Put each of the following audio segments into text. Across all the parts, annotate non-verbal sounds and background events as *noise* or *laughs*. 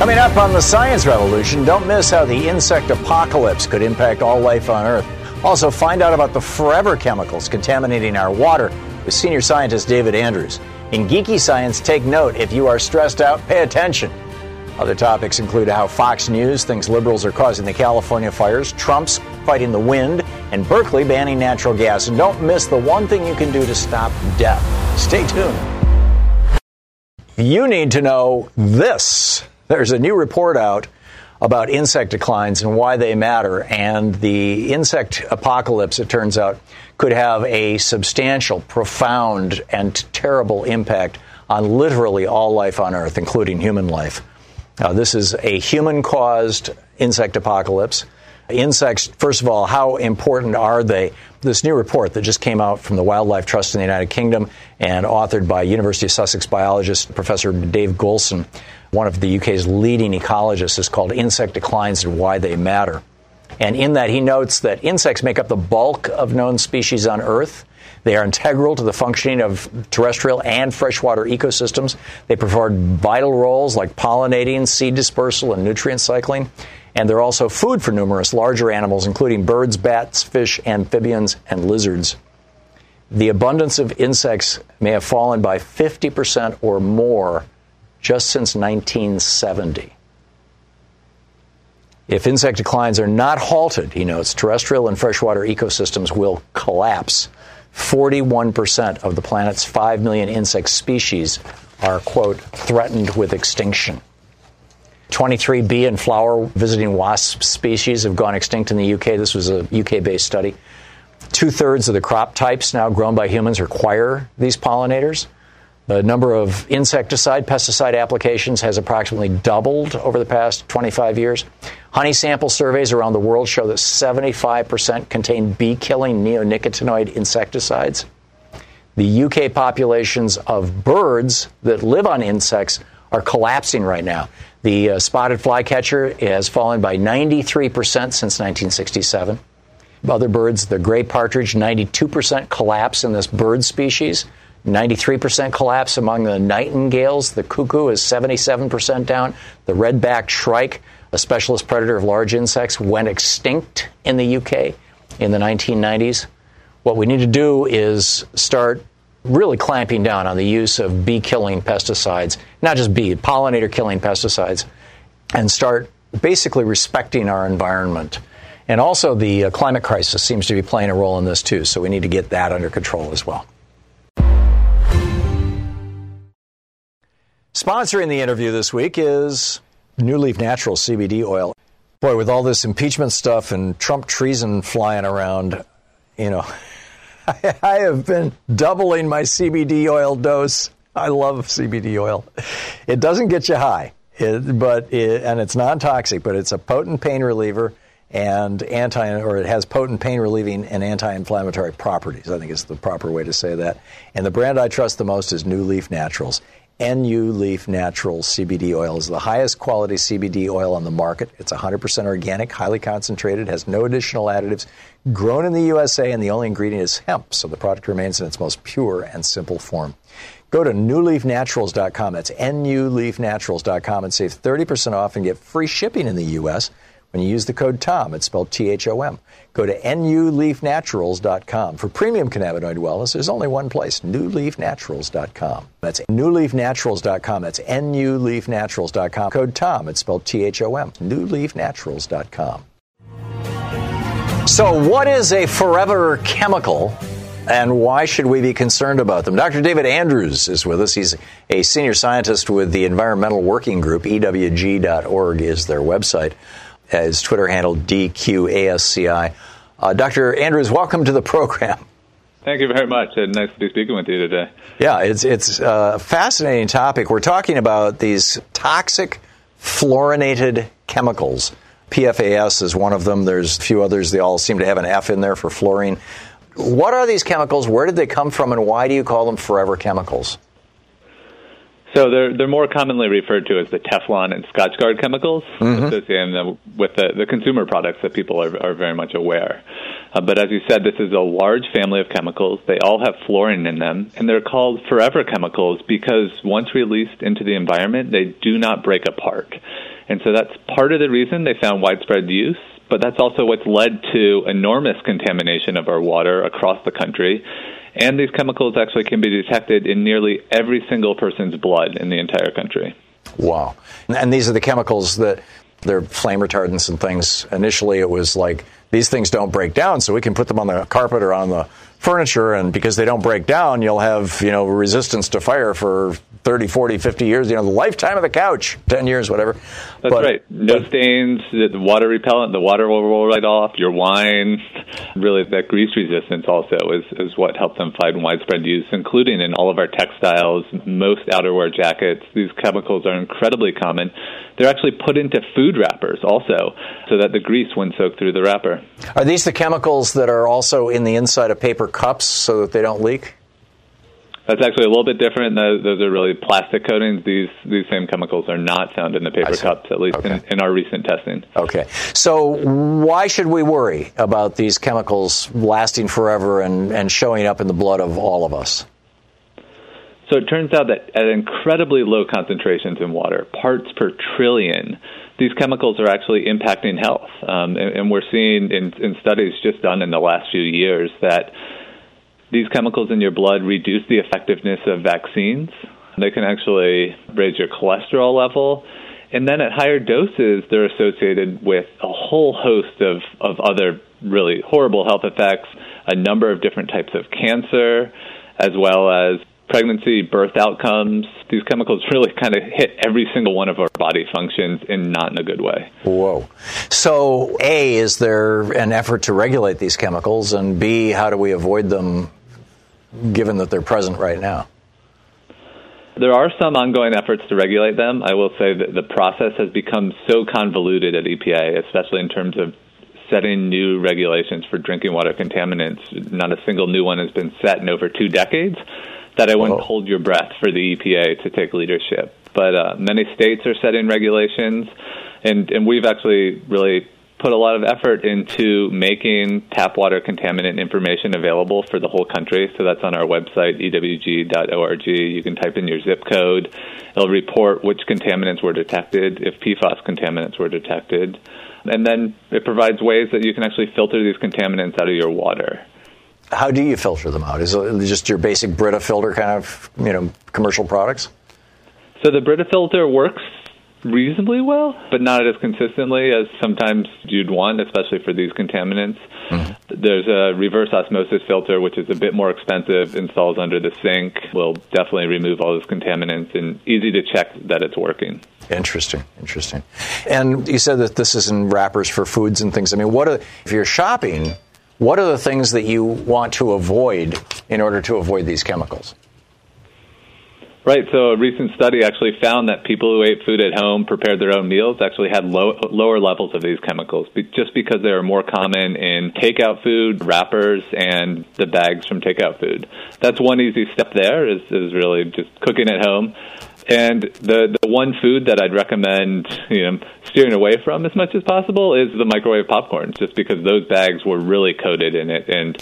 Coming up on the Science Revolution, don't miss how the insect apocalypse could impact all life on Earth. Also, find out about the forever chemicals contaminating our water with senior scientist David Andrews. In Geeky Science, take note if you are stressed out, pay attention. Other topics include how Fox News thinks liberals are causing the California fires, Trump's fighting the wind, and Berkeley banning natural gas. And don't miss the one thing you can do to stop death. Stay tuned. You need to know this. There's a new report out about insect declines and why they matter. And the insect apocalypse, it turns out, could have a substantial, profound, and terrible impact on literally all life on Earth, including human life. Uh, this is a human caused insect apocalypse. Insects, first of all, how important are they? This new report that just came out from the Wildlife Trust in the United Kingdom and authored by University of Sussex biologist Professor Dave Goulson one of the UK's leading ecologists, is called Insect Declines and Why They Matter. And in that, he notes that insects make up the bulk of known species on Earth. They are integral to the functioning of terrestrial and freshwater ecosystems. They perform vital roles like pollinating, seed dispersal, and nutrient cycling. And they're also food for numerous larger animals, including birds, bats, fish, amphibians, and lizards. The abundance of insects may have fallen by 50% or more just since 1970. If insect declines are not halted, he notes, terrestrial and freshwater ecosystems will collapse. 41% of the planet's 5 million insect species are, quote, threatened with extinction. 23 bee and flower visiting wasp species have gone extinct in the UK. This was a UK based study. Two thirds of the crop types now grown by humans require these pollinators. The number of insecticide, pesticide applications has approximately doubled over the past 25 years. Honey sample surveys around the world show that 75% contain bee killing neonicotinoid insecticides. The UK populations of birds that live on insects are collapsing right now. The uh, spotted flycatcher has fallen by 93% since 1967. Other birds, the gray partridge, 92% collapse in this bird species. 93% collapse among the nightingales. The cuckoo is 77% down. The red-backed shrike, a specialist predator of large insects, went extinct in the UK in the 1990s. What we need to do is start really clamping down on the use of bee killing pesticides, not just bee, pollinator killing pesticides, and start basically respecting our environment. And also, the uh, climate crisis seems to be playing a role in this too, so we need to get that under control as well. Sponsoring the interview this week is NuLeaf Natural CBD oil. Boy, with all this impeachment stuff and Trump treason flying around, you know, I, *laughs* I have been doubling my CBD oil dose. I love CBD oil. It doesn't get you high, it, but it, and it's non-toxic, but it's a potent pain reliever and anti or it has potent pain relieving and anti-inflammatory properties. I think is the proper way to say that. And the brand I trust the most is NuLeaf Naturals. NU Leaf Natural CBD oil is the highest quality CBD oil on the market. It's 100% organic, highly concentrated, has no additional additives, grown in the USA, and the only ingredient is hemp, so the product remains in its most pure and simple form. Go to nuleafnaturals.com. That's nuleafnaturals.com and save 30% off and get free shipping in the U.S. when you use the code TOM. It's spelled T H O M. Go to nuleafnaturals.com. For premium cannabinoid wellness, there's only one place, nuleafnaturals.com. That's nuleafnaturals.com. That's nuleafnaturals.com. Code TOM. It's spelled T H O M. Nuleafnaturals.com. So, what is a forever chemical and why should we be concerned about them? Dr. David Andrews is with us. He's a senior scientist with the Environmental Working Group. EWG.org is their website. His Twitter handle DQASCI. Uh, Dr. Andrews, welcome to the program. Thank you very much. It's nice to be speaking with you today. Yeah, it's it's a fascinating topic. We're talking about these toxic fluorinated chemicals. PFAS is one of them. There's a few others. They all seem to have an F in there for fluorine. What are these chemicals? Where did they come from, and why do you call them forever chemicals? So they're they're more commonly referred to as the Teflon and Scotchgard chemicals, mm-hmm. associating them with the, the consumer products that people are, are very much aware. Uh, but as you said, this is a large family of chemicals. They all have fluorine in them, and they're called forever chemicals because once released into the environment, they do not break apart. And so that's part of the reason they found widespread use, but that's also what's led to enormous contamination of our water across the country and these chemicals actually can be detected in nearly every single person's blood in the entire country. Wow. And these are the chemicals that they're flame retardants and things. Initially, it was like these things don't break down, so we can put them on the carpet or on the furniture, and because they don't break down, you'll have you know resistance to fire for 30, 40, 50 years, you know, the lifetime of the couch, 10 years, whatever. That's but, right. No but, stains, the water repellent, the water will roll right off, your wine. Really, that grease resistance also is, is what helped them find widespread use, including in all of our textiles, most outerwear jackets. These chemicals are incredibly common. They're actually put into food wrappers also, so that the grease wouldn't soak through the wrapper. Are these the chemicals that are also in the inside of paper cups so that they don't leak? That's actually a little bit different. Those are really plastic coatings. These these same chemicals are not found in the paper cups, at least okay. in, in our recent testing. Okay. So why should we worry about these chemicals lasting forever and, and showing up in the blood of all of us? So it turns out that at incredibly low concentrations in water, parts per trillion, these chemicals are actually impacting health. Um, and, and, we're seeing in, in studies just done in the last few years that these chemicals in your blood reduce the effectiveness of vaccines. They can actually raise your cholesterol level. And then at higher doses, they're associated with a whole host of, of other really horrible health effects, a number of different types of cancer, as well as pregnancy, birth outcomes. These chemicals *laughs* really kind of hit every single one of our body functions and not in a good way. Whoa. So, A, is there an effort to regulate these chemicals? And B, how do we avoid them given that they're present right now? There are some ongoing efforts to regulate them. I will say that the process has become so convoluted at EPA, especially in terms of setting new regulations for drinking water contaminants. Not a single new one has been set in over two decades. That I wouldn't Whoa. hold your breath for the EPA to take leadership. But uh, many states are setting regulations, and, and we've actually really put a lot of effort into making tap water contaminant information available for the whole country. So that's on our website, ewg.org. You can type in your zip code. It'll report which contaminants were detected, if PFAS contaminants were detected. And then it provides ways that you can actually filter these contaminants out of your water. How do you filter them out? Is it just your basic Brita filter kind of, you know, commercial products? So the Brita filter works reasonably well, but not as consistently as sometimes you'd want, especially for these contaminants. Mm-hmm. There's a reverse osmosis filter, which is a bit more expensive, installs under the sink, will definitely remove all those contaminants and easy to check that it's working. Interesting, interesting. And you said that this is in wrappers for foods and things. I mean, what are, if you're shopping, what are the things that you want to avoid in order to avoid these chemicals? Right. So a recent study actually found that people who ate food at home, prepared their own meals, actually had low, lower levels of these chemicals, just because they are more common in takeout food, wrappers, and the bags from takeout food. That's one easy step. There is is really just cooking at home. And the the one food that I'd recommend you know steering away from as much as possible is the microwave popcorn, just because those bags were really coated in it and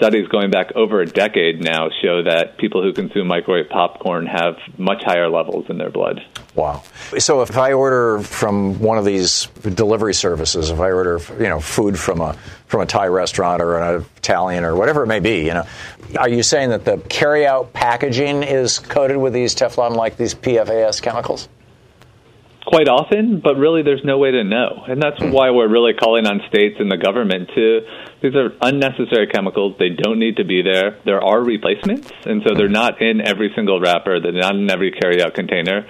studies going back over a decade now show that people who consume microwave popcorn have much higher levels in their blood. Wow. So if I order from one of these delivery services, if I order, you know, food from a from a Thai restaurant or an Italian or whatever it may be, you know, are you saying that the carry-out packaging is coated with these Teflon like these PFAS chemicals? Quite often, but really there's no way to know. And that's Hmm. why we're really calling on states and the government to these are unnecessary chemicals. They don't need to be there. There are replacements, and so they're not in every single wrapper, they're not in every carryout container.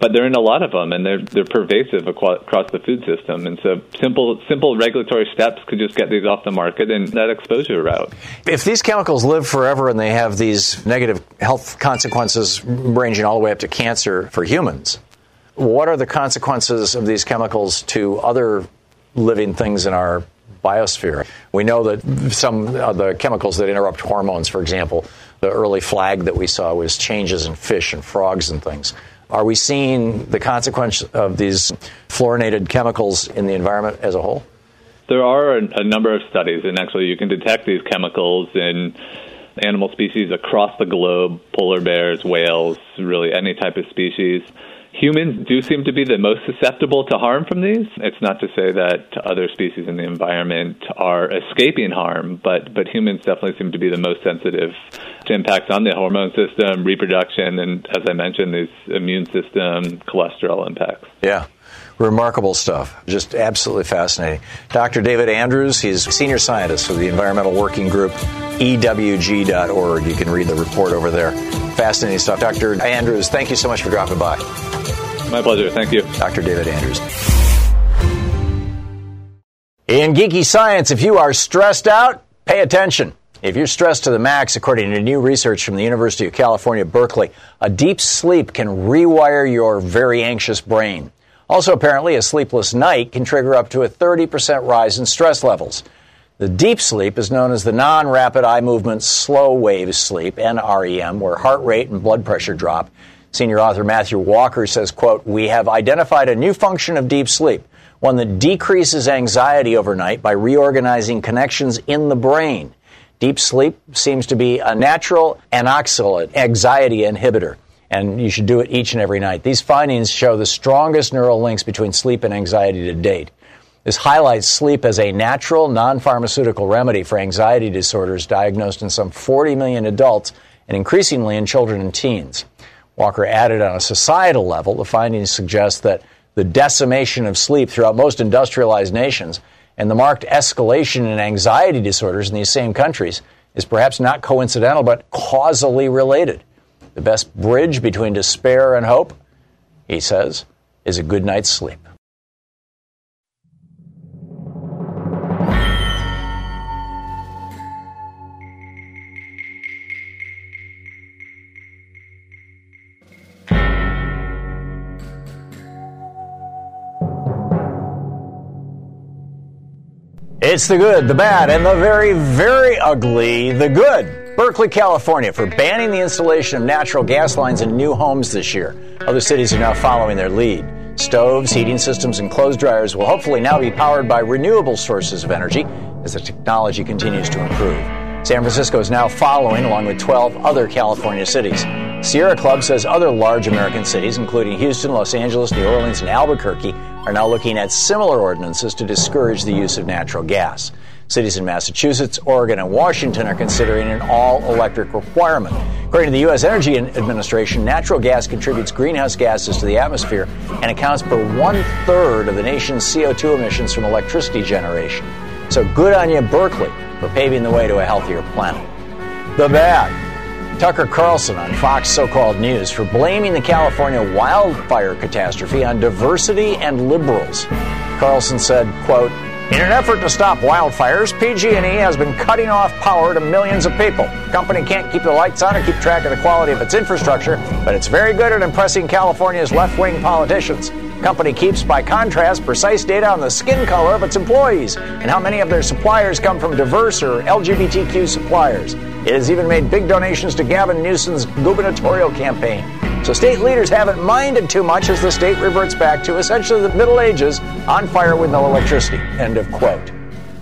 But they're in a lot of them, and they're they're pervasive across the food system. And so, simple simple regulatory steps could just get these off the market and that exposure route. If these chemicals live forever and they have these negative health consequences ranging all the way up to cancer for humans, what are the consequences of these chemicals to other living things in our biosphere? We know that some of the chemicals that interrupt hormones, for example, the early flag that we saw was changes in fish and frogs and things. Are we seeing the consequence of these fluorinated chemicals in the environment as a whole? There are a, number of studies, and actually, you can detect these chemicals in animal species across the globe polar bears, whales, really any type of species. Humans do seem to be the most susceptible to harm from these. It's not to say that other species in the environment are escaping harm, but, but humans definitely seem to be the most sensitive to impacts on the hormone system, reproduction, and as I mentioned, these immune system, cholesterol impacts. Yeah. Remarkable stuff. Just absolutely fascinating. Dr. David Andrews, he's senior scientist for the Environmental Working Group, EWG.org. You can read the report over there. Fascinating stuff. Dr. Andrews, thank you so much for dropping by. My pleasure. Thank you. Dr. David Andrews. In geeky science, if you are stressed out, pay attention. If you're stressed to the max, according to new research from the University of California, Berkeley, a deep sleep can rewire your very anxious brain. Also, apparently, a sleepless night can trigger up to a 30% rise in stress levels. The deep sleep is known as the non rapid eye movement slow wave sleep, NREM, where heart rate and blood pressure drop. Senior author Matthew Walker says, quote, We have identified a new function of deep sleep, one that decreases anxiety overnight by reorganizing connections in the brain. Deep sleep seems to be a natural anxiolytic anxiety inhibitor and you should do it each and every night. These findings show the strongest neural links between sleep and anxiety to date. This highlights sleep as a natural, non pharmaceutical remedy for anxiety disorders diagnosed in some 40 million adults and increasingly in children and teens. Walker added on a societal level, the findings suggest that the decimation of sleep throughout most industrialized nations and the marked escalation in anxiety disorders in these same countries is perhaps not coincidental but causally related. The best bridge between despair and hope, he says, is a good night's sleep. It's the good, the bad, and the very, very ugly, the good. Berkeley, California, for banning the installation of natural gas lines in new homes this year. Other cities are now following their lead. Stoves, heating systems, and clothes dryers will hopefully now be powered by renewable sources of energy as the technology continues to improve. San Francisco is now following, along with 12 other California cities. Sierra Club says other large American cities, including Houston, Los Angeles, New Orleans, and Albuquerque, are now looking at similar ordinances to discourage the use of natural gas. Cities in Massachusetts, Oregon, and Washington are considering an all electric requirement. According to the U.S. Energy Administration, natural gas contributes greenhouse gases to the atmosphere and accounts for one third of the nation's CO2 emissions from electricity generation. So good on you, Berkeley, for paving the way to a healthier planet. The bad. Tucker Carlson on Fox So Called News for blaming the California wildfire catastrophe on diversity and liberals. Carlson said, quote, in an effort to stop wildfires, PG&E has been cutting off power to millions of people. The company can't keep the lights on or keep track of the quality of its infrastructure, but it's very good at impressing California's left-wing politicians. The company keeps, by contrast, precise data on the skin color of its employees and how many of their suppliers come from diverse or LGBTQ suppliers. It has even made big donations to Gavin Newsom's gubernatorial campaign. So state leaders haven't minded too much as the state reverts back to essentially the Middle Ages on fire with no electricity. End of quote.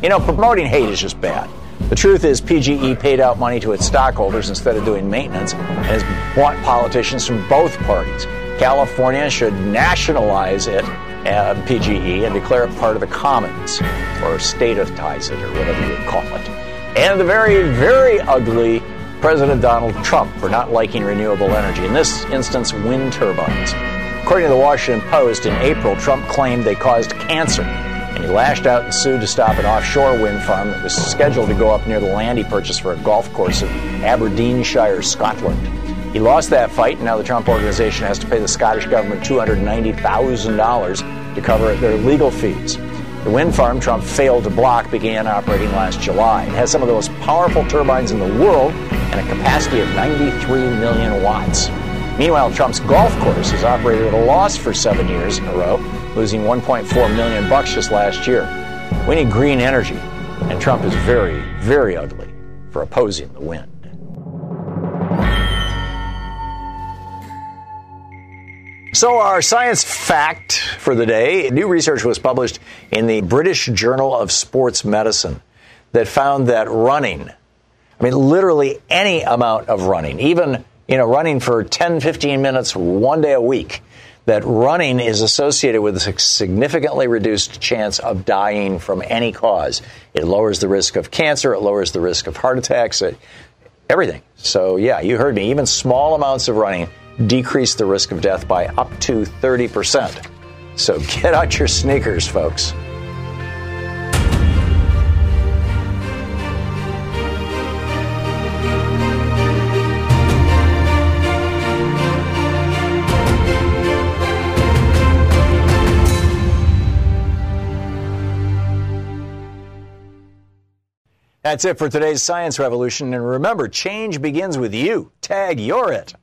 You know, promoting hate is just bad. The truth is, PGE paid out money to its stockholders instead of doing maintenance and has bought politicians from both parties. California should nationalize it, uh, PGE, and declare it part of the commons, or statetize it, or whatever you call it. And the very, very ugly President Donald Trump for not liking renewable energy, in this instance, wind turbines. According to the Washington Post, in April, Trump claimed they caused cancer, and he lashed out and sued to stop an offshore wind farm that was scheduled to go up near the land he purchased for a golf course in Aberdeenshire, Scotland. He lost that fight, and now the Trump organization has to pay the Scottish government $290,000 to cover their legal fees. The wind farm Trump failed to block began operating last July. It has some of the most powerful turbines in the world and a capacity of 93 million watts. Meanwhile, Trump's golf course has operated at a loss for seven years in a row, losing 1.4 million bucks just last year. We need green energy, and Trump is very, very ugly for opposing the wind. So, our science fact for the day new research was published in the British Journal of Sports Medicine that found that running, I mean, literally any amount of running, even you know, running for 10, 15 minutes one day a week, that running is associated with a significantly reduced chance of dying from any cause. It lowers the risk of cancer, it lowers the risk of heart attacks, it, everything. So, yeah, you heard me. Even small amounts of running decrease the risk of death by up to 30%. So get out your sneakers, folks. That's it for today's Science Revolution. And remember, change begins with you. Tag, you're it.